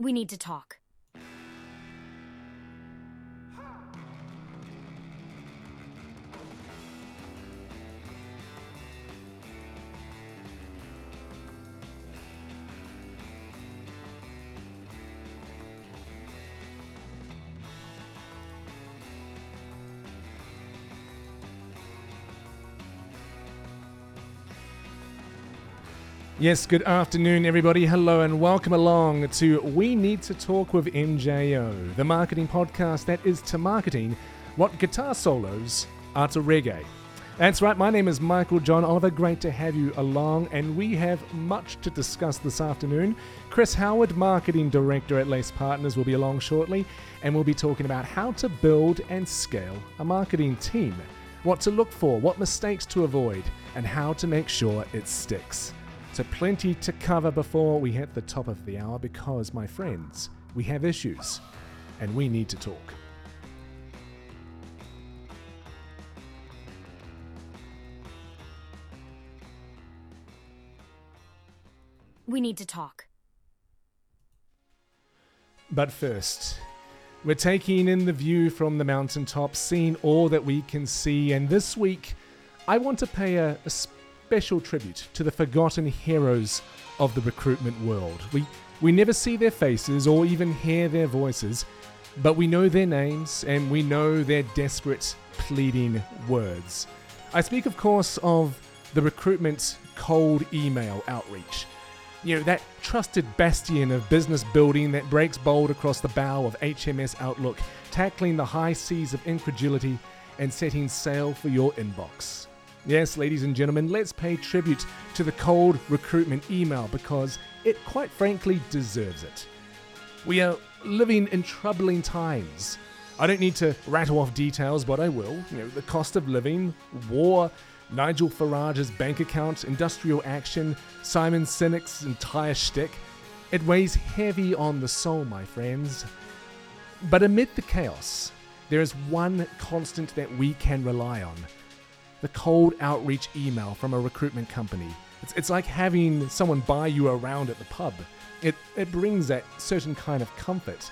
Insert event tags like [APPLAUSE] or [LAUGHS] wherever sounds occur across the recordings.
We need to talk. Yes, good afternoon, everybody. Hello, and welcome along to We Need to Talk with MJO, the marketing podcast that is to marketing what guitar solos are to reggae. That's right, my name is Michael John oh, Oliver. Great to have you along, and we have much to discuss this afternoon. Chris Howard, Marketing Director at Lace Partners, will be along shortly, and we'll be talking about how to build and scale a marketing team, what to look for, what mistakes to avoid, and how to make sure it sticks. So, plenty to cover before we hit the top of the hour because, my friends, we have issues and we need to talk. We need to talk. But first, we're taking in the view from the mountaintop, seeing all that we can see, and this week I want to pay a, a special tribute to the forgotten heroes of the recruitment world. We, we never see their faces or even hear their voices, but we know their names and we know their desperate, pleading words. I speak, of course, of the recruitment cold email outreach. You know, that trusted bastion of business building that breaks bold across the bow of HMS Outlook, tackling the high seas of incredulity and setting sail for your inbox. Yes, ladies and gentlemen, let's pay tribute to the cold recruitment email because it quite frankly deserves it. We are living in troubling times. I don't need to rattle off details, but I will. You know, the cost of living, war, Nigel Farage's bank account, industrial action, Simon Sinek's entire shtick. It weighs heavy on the soul, my friends. But amid the chaos, there is one constant that we can rely on the cold outreach email from a recruitment company. It's, it's like having someone buy you around at the pub. It, it brings that certain kind of comfort.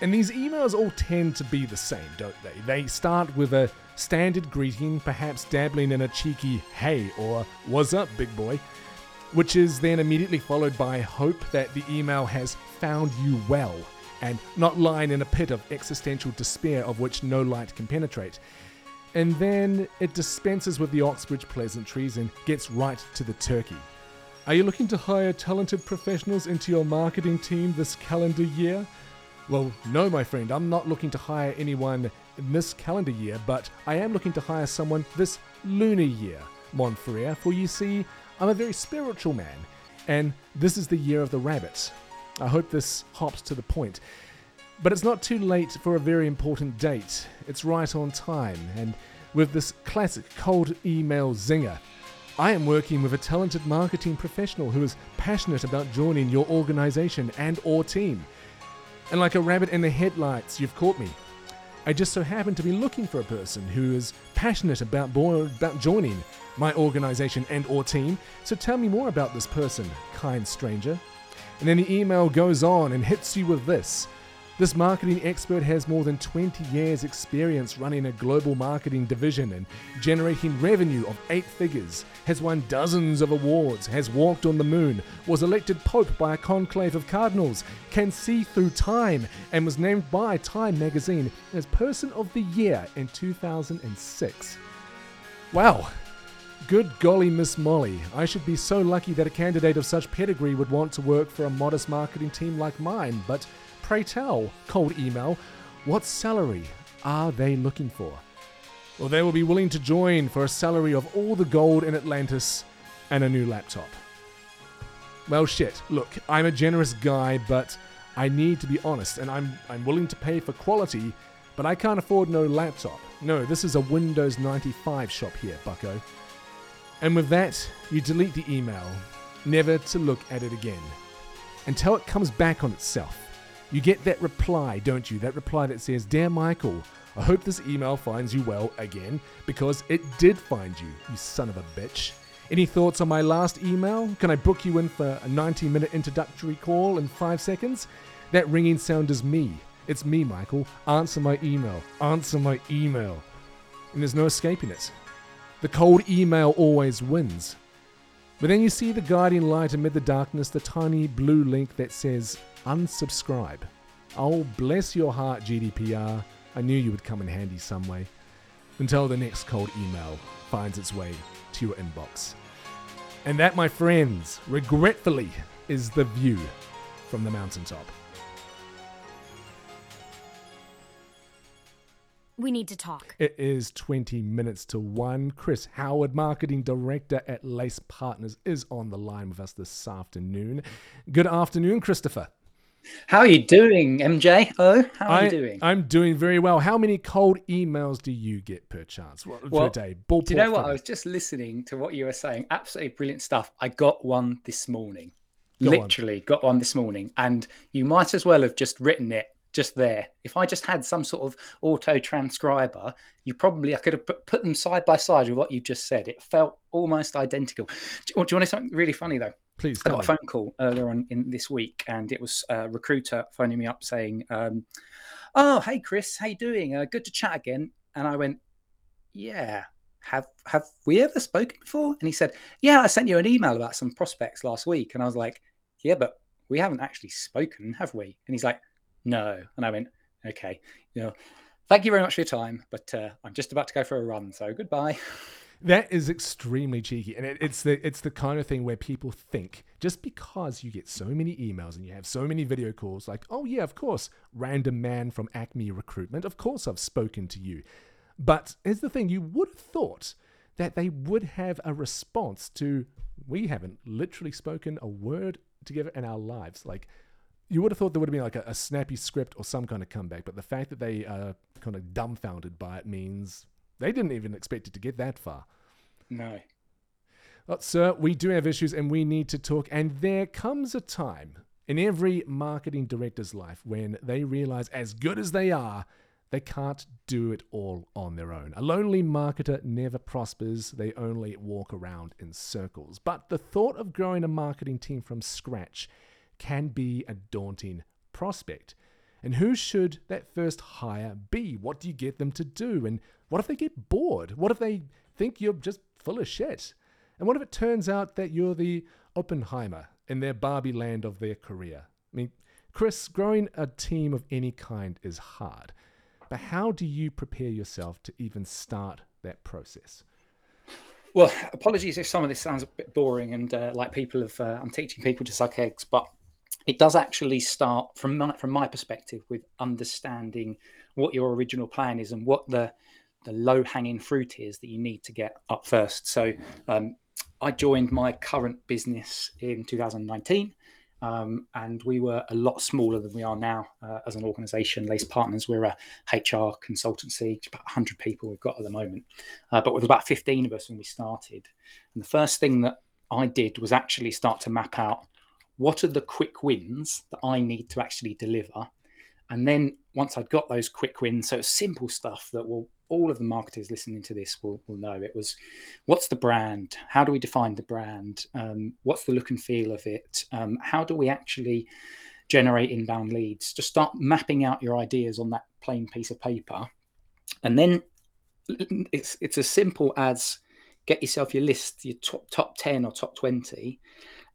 And these emails all tend to be the same, don't they? They start with a standard greeting, perhaps dabbling in a cheeky hey or what's up, big boy, which is then immediately followed by hope that the email has found you well and not lying in a pit of existential despair of which no light can penetrate. And then it dispenses with the Oxbridge pleasantries and gets right to the turkey. Are you looking to hire talented professionals into your marketing team this calendar year? Well, no, my friend, I'm not looking to hire anyone this calendar year, but I am looking to hire someone this lunar year, Monfrere, for you see, I'm a very spiritual man, and this is the year of the rabbit. I hope this hops to the point. But it's not too late for a very important date. It's right on time, and with this classic cold email zinger, I am working with a talented marketing professional who is passionate about joining your organization and or team. And like a rabbit in the headlights, you've caught me. I just so happen to be looking for a person who is passionate about, bo- about joining my organization and or team. So tell me more about this person, kind stranger. And then the email goes on and hits you with this. This marketing expert has more than 20 years' experience running a global marketing division and generating revenue of eight figures, has won dozens of awards, has walked on the moon, was elected Pope by a conclave of cardinals, can see through time, and was named by Time magazine as Person of the Year in 2006. Wow! Good golly, Miss Molly. I should be so lucky that a candidate of such pedigree would want to work for a modest marketing team like mine, but pray tell, cold email, what salary are they looking for? Well, they will be willing to join for a salary of all the gold in Atlantis and a new laptop. Well, shit, look, I'm a generous guy, but I need to be honest, and I'm, I'm willing to pay for quality, but I can't afford no laptop. No, this is a Windows 95 shop here, bucko. And with that, you delete the email, never to look at it again, until it comes back on itself. You get that reply, don't you? That reply that says, Dear Michael, I hope this email finds you well again, because it did find you, you son of a bitch. Any thoughts on my last email? Can I book you in for a 90 minute introductory call in five seconds? That ringing sound is me. It's me, Michael. Answer my email. Answer my email. And there's no escaping it. The cold email always wins. But then you see the guiding light amid the darkness, the tiny blue link that says unsubscribe. Oh, bless your heart, GDPR. I knew you would come in handy some way. Until the next cold email finds its way to your inbox. And that, my friends, regretfully, is the view from the mountaintop. We need to talk. It is 20 minutes to one. Chris Howard, marketing director at Lace Partners, is on the line with us this afternoon. Good afternoon, Christopher. How are you doing, MJ? Oh, how are I, you doing? I'm doing very well. How many cold emails do you get per chance well, Well, per day? Do you know what? I was just listening to what you were saying. Absolutely brilliant stuff. I got one this morning. Go on. Literally got one this morning. And you might as well have just written it just there. If I just had some sort of auto transcriber, you probably I could have put, put them side by side with what you just said. It felt almost identical. Do you, do you want to something really funny though? Please I got a phone call earlier on in this week, and it was a recruiter phoning me up saying, um, "Oh, hey Chris, how you doing? Uh, good to chat again." And I went, "Yeah, have have we ever spoken before?" And he said, "Yeah, I sent you an email about some prospects last week." And I was like, "Yeah, but we haven't actually spoken, have we?" And he's like, "No." And I went, "Okay, you know." Thank you very much for your time, but uh, I'm just about to go for a run, so goodbye. [LAUGHS] That is extremely cheeky, and it, it's the it's the kind of thing where people think just because you get so many emails and you have so many video calls, like, oh yeah, of course, random man from Acme Recruitment, of course I've spoken to you. But here's the thing: you would have thought that they would have a response to we haven't literally spoken a word together in our lives, like. You would have thought there would have been like a, a snappy script or some kind of comeback, but the fact that they are kind of dumbfounded by it means they didn't even expect it to get that far. No. Well, sir, we do have issues and we need to talk. And there comes a time in every marketing director's life when they realize, as good as they are, they can't do it all on their own. A lonely marketer never prospers, they only walk around in circles. But the thought of growing a marketing team from scratch can be a daunting prospect. And who should that first hire be? What do you get them to do? And what if they get bored? What if they think you're just full of shit? And what if it turns out that you're the Oppenheimer in their Barbie land of their career? I mean, Chris, growing a team of any kind is hard. But how do you prepare yourself to even start that process? Well, apologies if some of this sounds a bit boring and uh, like people have. Uh, I'm teaching people to suck eggs, but it does actually start from my, from my perspective with understanding what your original plan is and what the the low hanging fruit is that you need to get up first. So, um, I joined my current business in 2019. Um, and we were a lot smaller than we are now uh, as an organization. Lace Partners, we're a HR consultancy, about 100 people we've got at the moment. Uh, but with about 15 of us when we started. And the first thing that I did was actually start to map out what are the quick wins that I need to actually deliver. And then once I'd got those quick wins, so simple stuff that will all of the marketers listening to this will, will know. It was what's the brand? How do we define the brand? Um, what's the look and feel of it? Um, how do we actually generate inbound leads? Just start mapping out your ideas on that plain piece of paper. And then it's it's as simple as get yourself your list, your top top 10 or top 20,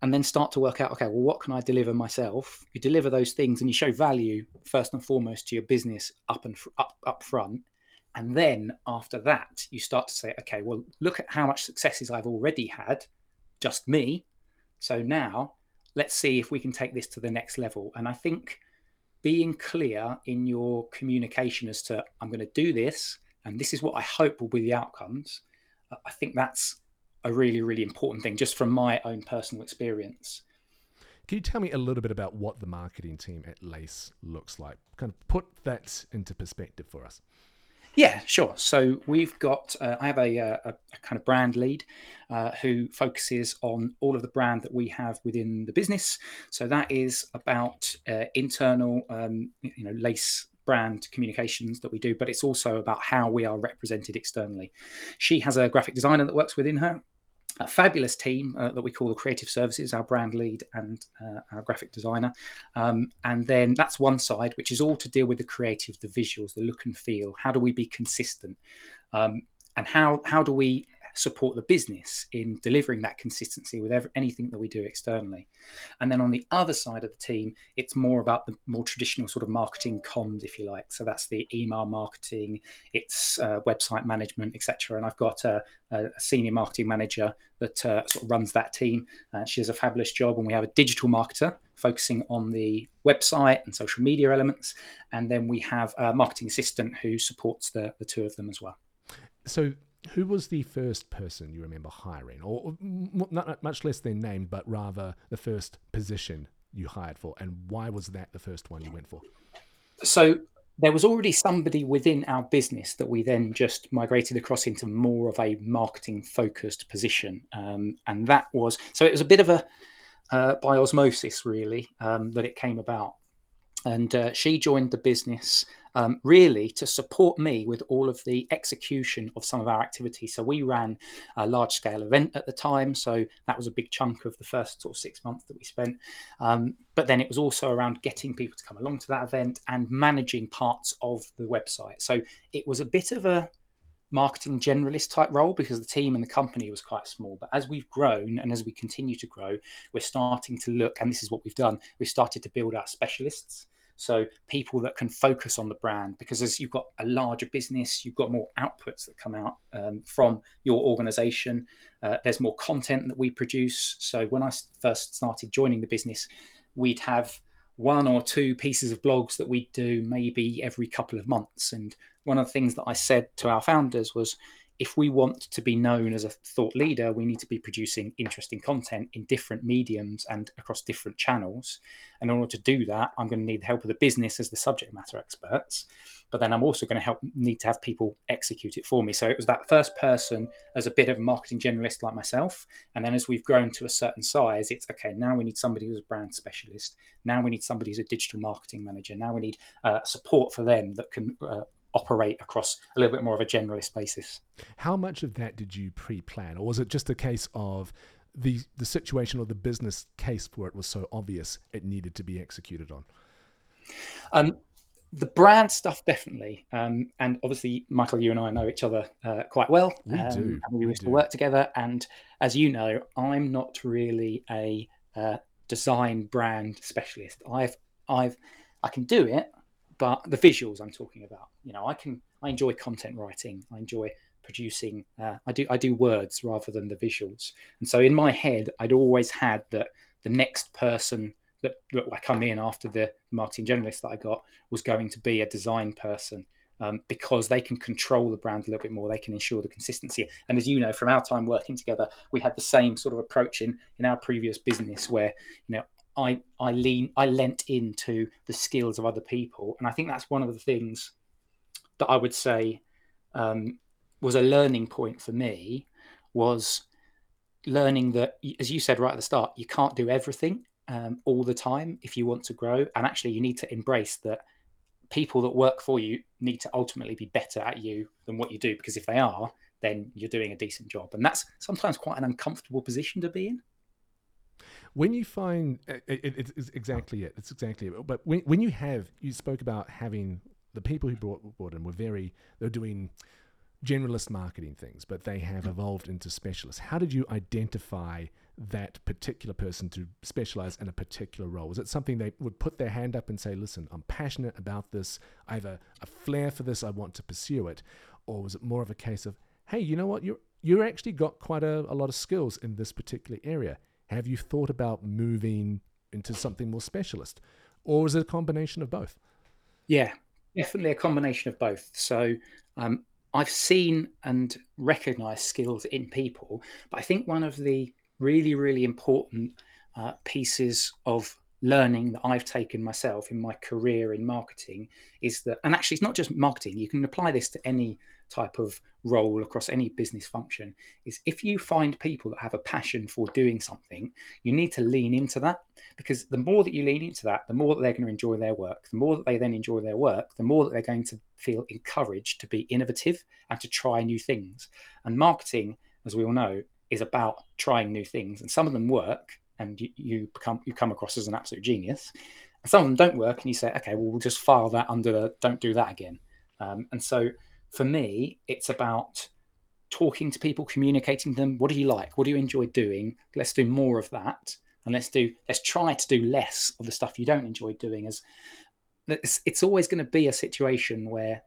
and then start to work out, okay, well, what can I deliver myself? You deliver those things and you show value first and foremost to your business up and fr- up up front. And then after that, you start to say, okay, well, look at how much successes I've already had, just me. So now let's see if we can take this to the next level. And I think being clear in your communication as to, I'm going to do this, and this is what I hope will be the outcomes. I think that's a really, really important thing, just from my own personal experience. Can you tell me a little bit about what the marketing team at Lace looks like? Kind of put that into perspective for us. Yeah, sure. So we've got, uh, I have a, a, a kind of brand lead uh, who focuses on all of the brand that we have within the business. So that is about uh, internal, um, you know, lace brand communications that we do, but it's also about how we are represented externally. She has a graphic designer that works within her. A fabulous team uh, that we call the creative services, our brand lead and uh, our graphic designer. Um, and then that's one side, which is all to deal with the creative, the visuals, the look and feel. How do we be consistent? Um, and how how do we support the business in delivering that consistency with every, anything that we do externally. And then on the other side of the team, it's more about the more traditional sort of marketing comms, if you like. So that's the email marketing, it's uh, website management, etc. And I've got a, a, senior marketing manager that uh, sort of runs that team. Uh, she does a fabulous job, and we have a digital marketer focusing on the website and social media elements. And then we have a marketing assistant who supports the, the two of them as well. So who was the first person you remember hiring, or not much less their name, but rather the first position you hired for, and why was that the first one you went for? So there was already somebody within our business that we then just migrated across into more of a marketing focused position, um, and that was so it was a bit of a uh, by osmosis really um, that it came about, and uh, she joined the business um, really to support me with all of the execution of some of our activities. So we ran a large scale event at the time. So that was a big chunk of the first sort of six months that we spent. Um, but then it was also around getting people to come along to that event and managing parts of the website. So it was a bit of a marketing generalist type role because the team and the company was quite small. But as we've grown and as we continue to grow, we're starting to look, and this is what we've done, we've started to build our specialists. So people that can focus on the brand, because as you've got a larger business, you've got more outputs that come out um, from your organization. Uh, there's more content that we produce. So when I first started joining the business, we'd have one or two pieces of blogs that we'd do maybe every couple of months. And one of the things that I said to our founders was, if we want to be known as a thought leader, we need to be producing interesting content in different mediums and across different channels. And in order to do that, I'm going to need the help of the business as the subject matter experts. But then I'm also going to help need to have people execute it for me. So it was that first person as a bit of a marketing generalist like myself. And then as we've grown to a certain size, it's okay, now we need somebody who's a brand specialist. Now we need somebody who's a digital marketing manager. Now we need uh, support for them that can uh, operate across a little bit more of a generalist basis. How much of that did you pre-plan, or was it just a case of the the situation or the business case for it was so obvious it needed to be executed on? Um, the brand stuff definitely, um, and obviously, Michael, you and I know each other uh, quite well. We um, do. we, we used to work together, and as you know, I'm not really a uh, design brand specialist. I've I've I can do it, but the visuals I'm talking about, you know, I can I enjoy content writing. I enjoy producing. Uh, I do I do words rather than the visuals. And so in my head, I'd always had that the next person that, that I come in after the marketing generalist that I got was going to be a design person. Um, because they can control the brand a little bit more, they can ensure the consistency. And as you know, from our time working together, we had the same sort of approach in in our previous business, where you know I I lean I lent into the skills of other people, and I think that's one of the things that I would say um, was a learning point for me was learning that, as you said right at the start, you can't do everything um, all the time if you want to grow, and actually you need to embrace that people that work for you need to ultimately be better at you than what you do. Because if they are then you're doing a decent job. And that's sometimes quite an uncomfortable position to be in when you find it, it, it's exactly it. It's exactly it. But when when you have, you spoke about having the people who brought brought in were very they're doing generalist marketing things, but they have evolved into specialists. How did you identify that particular person to specialize in a particular role? Was it something they would put their hand up and say, listen, I'm passionate about this, I have a, a flair for this, I want to pursue it? Or was it more of a case of, hey, you know what, you're you actually got quite a, a lot of skills in this particular area. Have you thought about moving into something more specialist? Or is it a combination of both? Yeah, definitely a combination of both. So um, I've seen and recognized skills in people, but I think one of the really, really important uh, pieces of learning that I've taken myself in my career in marketing is that, and actually, it's not just marketing, you can apply this to any type of role across any business function is if you find people that have a passion for doing something you need to lean into that because the more that you lean into that the more that they're going to enjoy their work the more that they then enjoy their work the more that they're going to feel encouraged to be innovative and to try new things and marketing as we all know is about trying new things, and some of them work, and you, you become you come across as an absolute genius. And some of them don't work, and you say, okay, well, we'll just file that under the don't do that again. Um, and so for me, it's about talking to people, communicating them. What do you like? What do you enjoy doing? Let's do more of that, and let's do let's try to do less of the stuff you don't enjoy doing. As it's, it's always going to be a situation where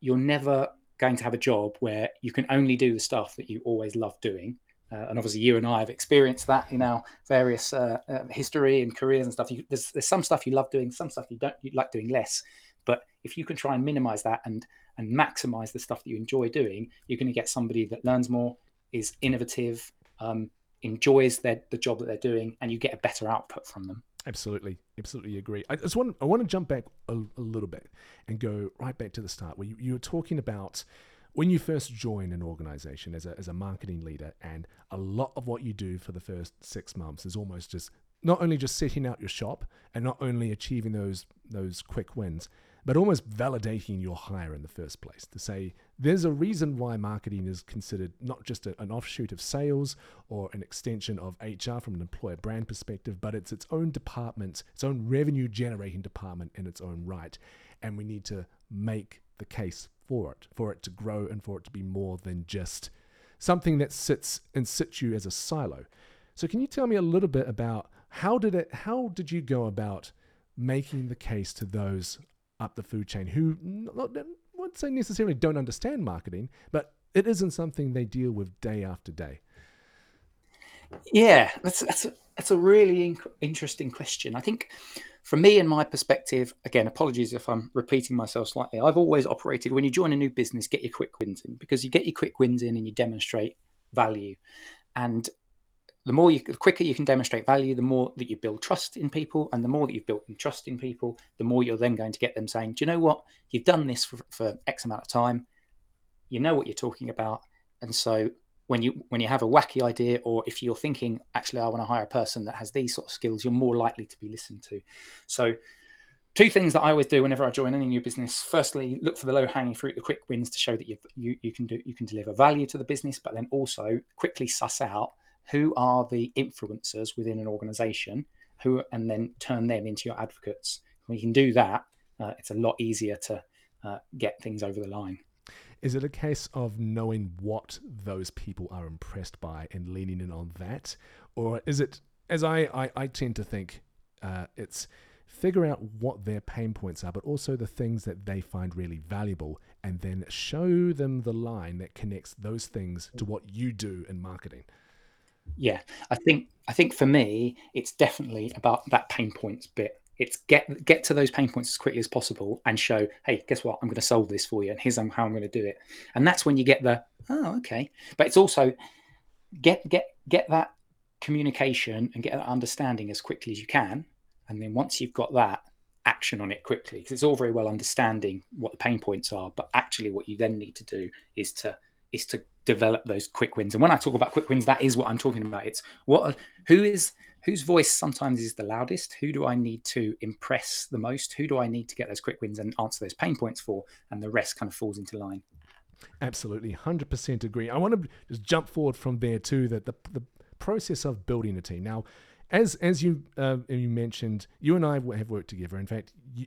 you're never going to have a job where you can only do the stuff that you always love doing. Uh, and obviously, you and I have experienced that in our various uh, uh, history and careers and stuff. You, there's, there's some stuff you love doing, some stuff you don't you like doing less. But if you can try and minimize that and and maximize the stuff that you enjoy doing, you're going to get somebody that learns more, is innovative, um, enjoys their, the job that they're doing, and you get a better output from them. Absolutely, absolutely agree. I just want I want to jump back a, a little bit and go right back to the start where you, you were talking about when you first join an organization as a, as a marketing leader, and a lot of what you do for the first six months is almost just not only just setting out your shop and not only achieving those those quick wins, but almost validating your hire in the first place to say there's a reason why marketing is considered not just a, an offshoot of sales or an extension of HR from an employer brand perspective, but it's its own department, its own revenue generating department in its own right. And we need to make the case for it, for it to grow and for it to be more than just something that sits in situ as a silo. So can you tell me a little bit about how did it how did you go about making the case to those up the food chain who not, wouldn't say necessarily don't understand marketing, but it isn't something they deal with day after day. Yeah, that's that's a, that's a really inc- interesting question. I think, from me and my perspective, again, apologies if I'm repeating myself slightly. I've always operated when you join a new business, get your quick wins in because you get your quick wins in and you demonstrate value, and the more you, the quicker you can demonstrate value, the more that you build trust in people, and the more that you've built in trust in people, the more you're then going to get them saying, "Do you know what? You've done this for, for X amount of time. You know what you're talking about." And so when you when you have a wacky idea, or if you're thinking, "Actually, I want to hire a person that has these sort of skills," you're more likely to be listened to. So two things that I always do whenever I join any new business. Firstly, look for the low hanging fruit, the quick wins to show that you you you can do you can deliver value to the business, but then also quickly suss out who are the influencers within an organization who and then turn them into your advocates. When you can do that uh, it's a lot easier to uh, get things over the line. Is it a case of knowing what those people are impressed by and leaning in on that? Or is it as i i, I tend to think uh, it's figure out what their pain points are, but also the things that they find really valuable, and then show them the line that connects those things to what you do in marketing. Yeah, I think I think for me, it's definitely about that pain points bit. It's get get to those pain points as quickly as possible and show, hey, guess what? I'm going to solve this for you, and here's how I'm going to do it. And that's when you get the oh, okay. But it's also get get get that communication and get that understanding as quickly as you can, and then once you've got that, action on it quickly because it's all very well understanding what the pain points are, but actually what you then need to do is to is to develop those quick wins. And when I talk about quick wins, that is what I'm talking about. It's what who is whose voice sometimes is the loudest. Who do I need to impress the most? Who do I need to get those quick wins and answer those pain points for? And the rest kind of falls into line. Absolutely, hundred percent agree. I want to just jump forward from there too. That the the process of building a team. Now, as as you uh, you mentioned, you and I have worked together. In fact, you,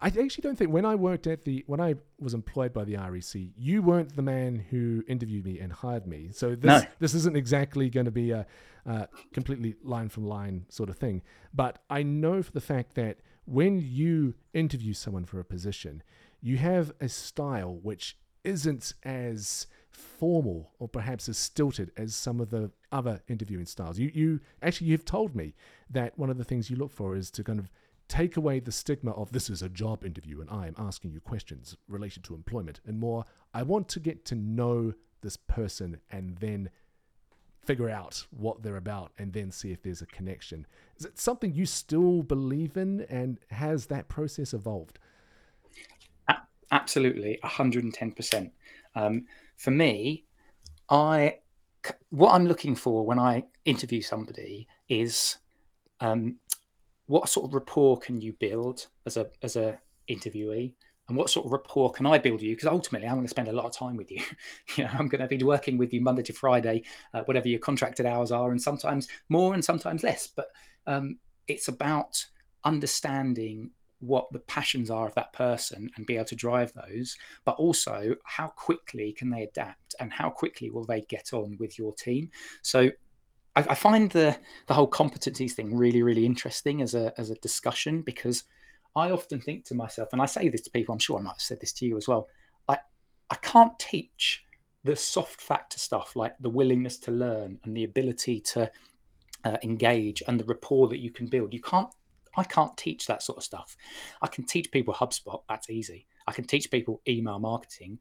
I actually don't think when I worked at the when I was employed by the REC, you weren't the man who interviewed me and hired me. So this no. this isn't exactly going to be a, a completely line from line sort of thing. But I know for the fact that when you interview someone for a position, you have a style which isn't as formal or perhaps as stilted as some of the other interviewing styles. You you actually you've told me that one of the things you look for is to kind of take away the stigma of this is a job interview and I am asking you questions related to employment and more, I want to get to know this person and then figure out what they're about and then see if there's a connection. Is it something you still believe in and has that process evolved? Absolutely, 110%. Um, for me, I what I'm looking for when I interview somebody is um, what sort of rapport can you build as a as a interviewee and what sort of rapport can I build you? Because ultimately, I'm going to spend a lot of time with you. [LAUGHS] you know, I'm going to be working with you Monday to Friday, uh, whatever your contracted hours are, and sometimes more and sometimes less. But um, it's about understanding what the passions are of that person and be able to drive those, but also how quickly can they adapt and how quickly will they get on with your team. So I, I find the the whole competencies thing really, really interesting as a as a discussion because I often think to myself, and I say this to people, I'm sure I might have said this to you as well. I I can't teach the soft factor stuff like the willingness to learn and the ability to uh, engage and the rapport that you can build. You can't. I can't teach that sort of stuff. I can teach people HubSpot. That's easy. I can teach people email marketing.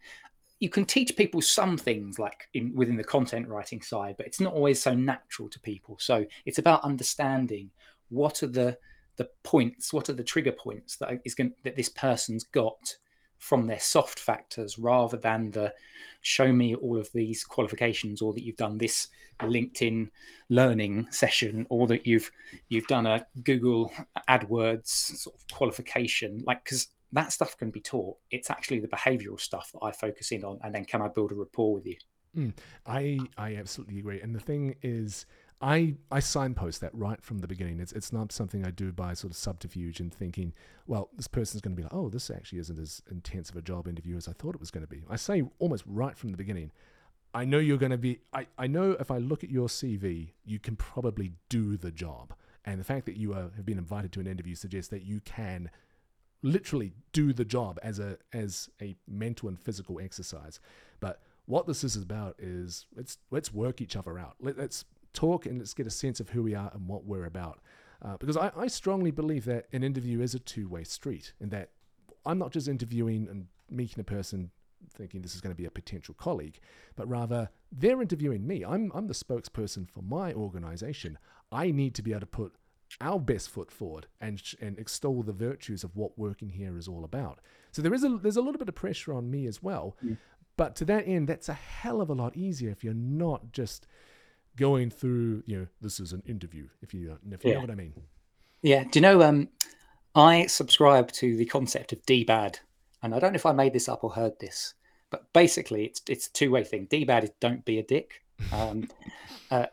You can teach people some things like in within the content writing side, but it's not always so natural to people. So it's about understanding what are the the points, what are the trigger points that is going that this person's got from their soft factors rather than the show me all of these qualifications or that you've done this LinkedIn learning session or that you've you've done a Google AdWords sort of qualification like because that stuff can be taught it's actually the behavioral stuff that I focus in on and then can I build a rapport with you mm, I I absolutely agree and the thing is I I signpost that right from the beginning. It's it's not something I do by sort of subterfuge and thinking, well, this person's going to be like, oh, this actually isn't as intense of a job interview as I thought it was going to be. I say almost right from the beginning. I know you're going to be. I, I know if I look at your CV, you can probably do the job. And the fact that you are, have been invited to an interview suggests that you can literally do the job as a as a mental and physical exercise. But what this is about is let's let's work each other out. Let, let's talk and let's get a sense of who we are and what we're about. Uh, because I, I strongly believe that an interview is a two way street, and that I'm not just interviewing and meeting a person thinking this is going to be a potential colleague, but rather they're interviewing me. I'm, I'm the spokesperson for my organization. I need to be able to put our best foot forward and, and extol the virtues of what working here is all about. So there is a, there's a little bit of pressure on me as well. Mm. But to that end, that's a hell of a lot easier if you're not just going through, you know, this is an interview, if you, if you yeah. know what I mean. Yeah. Do you know, um, I subscribe to the concept of DBAD, and I don't know if I made this up or heard this, but basically it's it's a two way thing. DBAD is don't be a dick. Um, [LAUGHS] uh,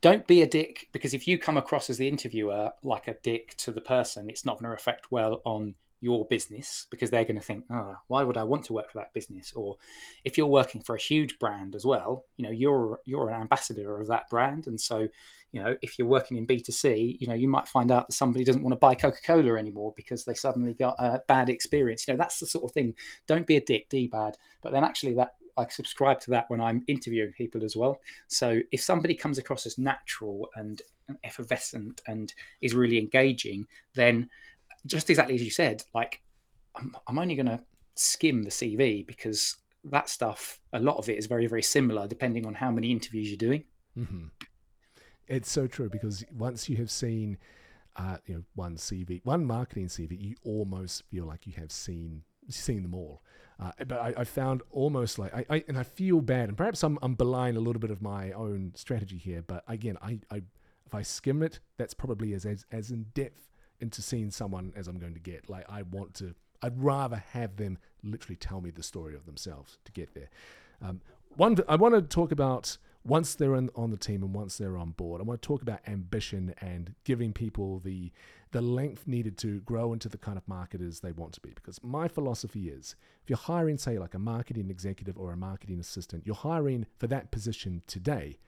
don't be a dick because if you come across as the interviewer like a dick to the person, it's not going to reflect well on your business because they're going to think, oh, why would I want to work for that business? Or if you're working for a huge brand as well, you know, you're you're an ambassador of that brand, and so you know, if you're working in B2C, you know, you might find out that somebody doesn't want to buy Coca-Cola anymore because they suddenly got a bad experience. You know, that's the sort of thing. Don't be a dick, D bad. But then actually that I subscribe to that when I'm interviewing people as well. So if somebody comes across as natural and effervescent and is really engaging, then just exactly as you said, like I'm, I'm only going to skim the CV because that stuff, a lot of it is very, very similar depending on how many interviews you're doing. Mm-hmm. It's so true because once you have seen, uh, you know, one CV, one marketing CV, you almost feel like you have seen seen them all. Uh, but I, I, found almost like I, I, and I feel bad, and perhaps I'm I'm belying a little bit of my own strategy here. But again, I, I if I skim it, that's probably as as, as in depth into seeing someone as I'm going to get. Like I want to, I'd rather have them literally tell me the story of themselves to get there. Um, one, I want to talk about once they're in, on the team and once they're on board. I want to talk about ambition and giving people the the length needed to grow into the kind of marketers they want to be. Because my philosophy is, if you're hiring, say, like a marketing executive or a marketing assistant, you're hiring for that position today,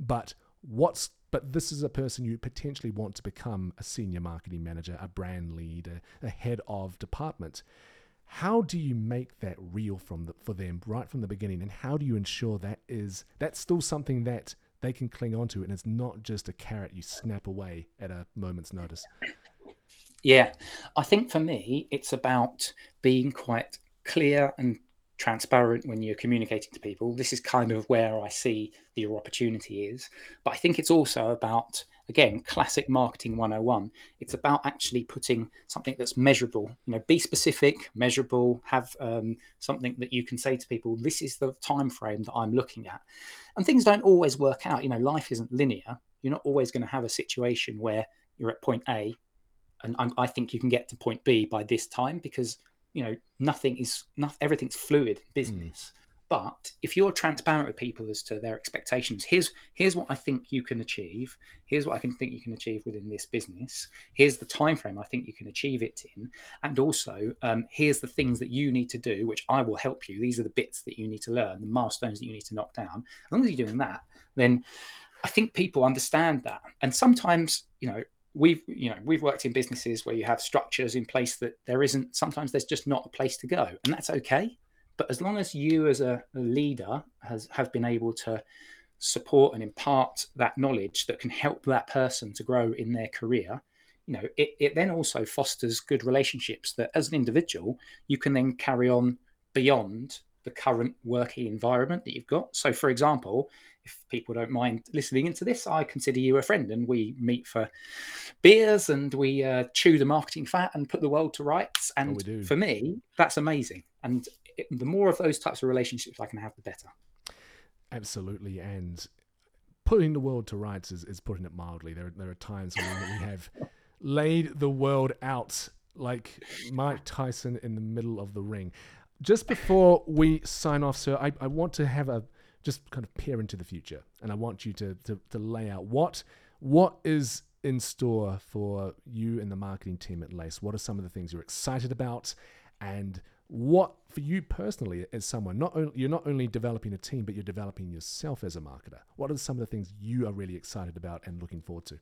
but what's but this is a person you potentially want to become a senior marketing manager, a brand lead, a, a head of department. How do you make that real from the, for them right from the beginning, and how do you ensure that is that's still something that they can cling on to, and it's not just a carrot you snap away at a moment's notice? Yeah, I think for me, it's about being quite clear and transparent when you're communicating to people. This is kind of where I see your opportunity is. But I think it's also about, again, classic marketing 101. It's about actually putting something that's measurable. You know, be specific, measurable, have um, something that you can say to people, this is the time frame that I'm looking at. And things don't always work out. You know, life isn't linear. You're not always going to have a situation where you're at point A and I'm, I think you can get to point B by this time because you know nothing is not everything's fluid in business but if you're transparent with people as to their expectations here's here's what i think you can achieve. Here's what i can think you can achieve within this business. Here's the time frame i think you can achieve it in. And also um, here's the things that you need to do which i will help you. These are the bits that you need to learn the milestones that you need to knock down. As long as you're doing that then i think people understand that. And sometimes you know we've you know we've worked in businesses where you have structures in place that there isn't sometimes there's just not a place to go and that's okay but as long as you as a, leader has have been able to support and impart that knowledge that can help that person to grow in their career you know it, it then also fosters good relationships that as an individual you can then carry on beyond the current working environment that you've got so for example if people don't mind listening into this, I consider you a friend, and we meet for beers and we uh, chew the marketing fat and put the world to rights. Oh, And do. for me, that's amazing. And it, the more of those types of relationships I can have, the better. Absolutely, and putting the world to rights is, is putting it mildly. There, there are times when we have [LAUGHS] laid the world out like Mike Tyson in the middle of the ring. Just before we sign off, sir, I, I want to have a just kind of peer into the future, and I want you to, to to lay out what what is in store for you and the marketing team at Lace. What are some of the things you're excited about, and what for you personally as someone not only you're not only developing a team but you're developing yourself as a marketer what are some of the things you are really excited about and looking forward to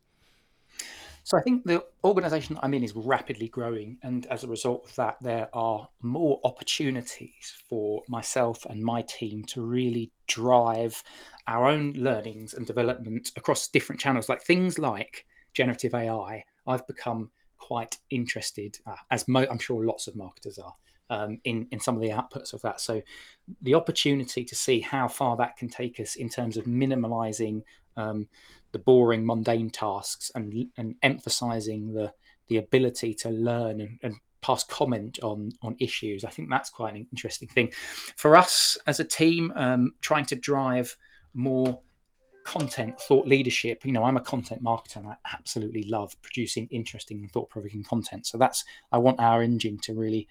So I think the organization I'm in is rapidly growing. And as a result of that, there are more opportunities for myself and my team to really drive our own learnings and development across different channels, like things like generative AI. I've become quite interested, uh, as mo- I'm sure lots of marketers are, um, in, in some of the outputs of that. So the opportunity to see how far that can take us in terms of minimalizing um, the boring, mundane tasks and and emphasizing the the ability to learn and, and pass comment on on issues. I think that's quite an interesting thing for us as a team. Um, trying to drive more content thought leadership you know i'm a content marketer and i absolutely love producing interesting thought-provoking content so that's i want our engine to really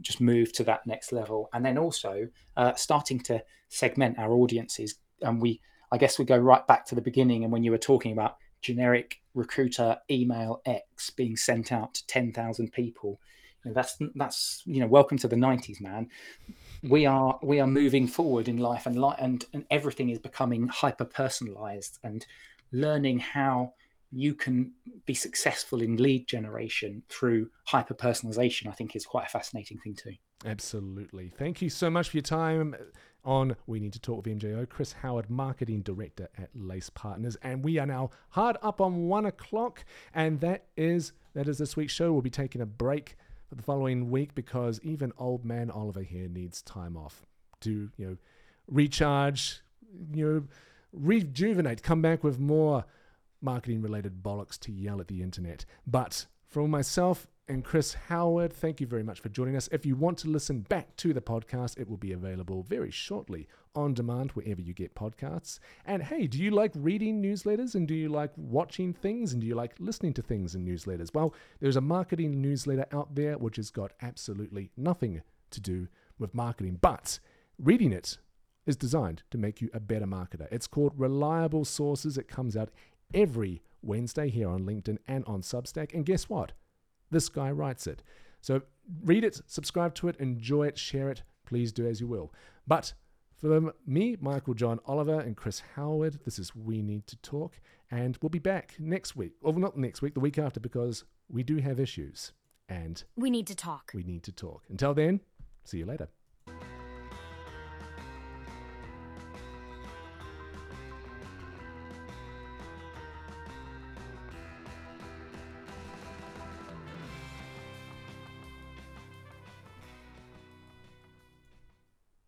just move to that next level. And then also uh, starting to segment our audiences. And we i guess we go right back to the beginning and when you were talking about generic recruiter email x being sent out to 10,000 people you know, that's that's you know welcome to the 90s man. We are we are moving forward in life and li- and and everything is becoming hyper personalized and learning how you can be successful in lead generation through hyper personalization i think is quite a fascinating thing too. Absolutely. Thank you so much for your time on we need to talk with mjo chris howard marketing director at lace partners. And we are now hard up on one o'clock and that is that is this week's show. We'll be taking a break for the following week because even old man Oliver here needs time off to, you know, recharge, you know, rejuvenate, come back with more marketing related bollocks to yell at the internet. But for myself and Chris Howard, thank you very much for joining us. If you want to listen back to the podcast, it will be available very shortly on demand wherever you get podcasts. And hey, do you like reading newsletters and do you like watching things and do you like listening to things in newsletters? Well, there's a marketing newsletter out there which has got absolutely nothing to do with marketing, but reading it is designed to make you a better marketer. It's called Reliable Sources. It comes out every Wednesday here on LinkedIn and on Substack. And guess what? This guy writes it. So read it, subscribe to it, enjoy it, share it. Please do as you will. But for me, Michael John Oliver, and Chris Howard, this is We Need to Talk. And we'll be back next week. Well, not next week, the week after, because we do have issues and We need to talk. we need to talk. Until then, see you later.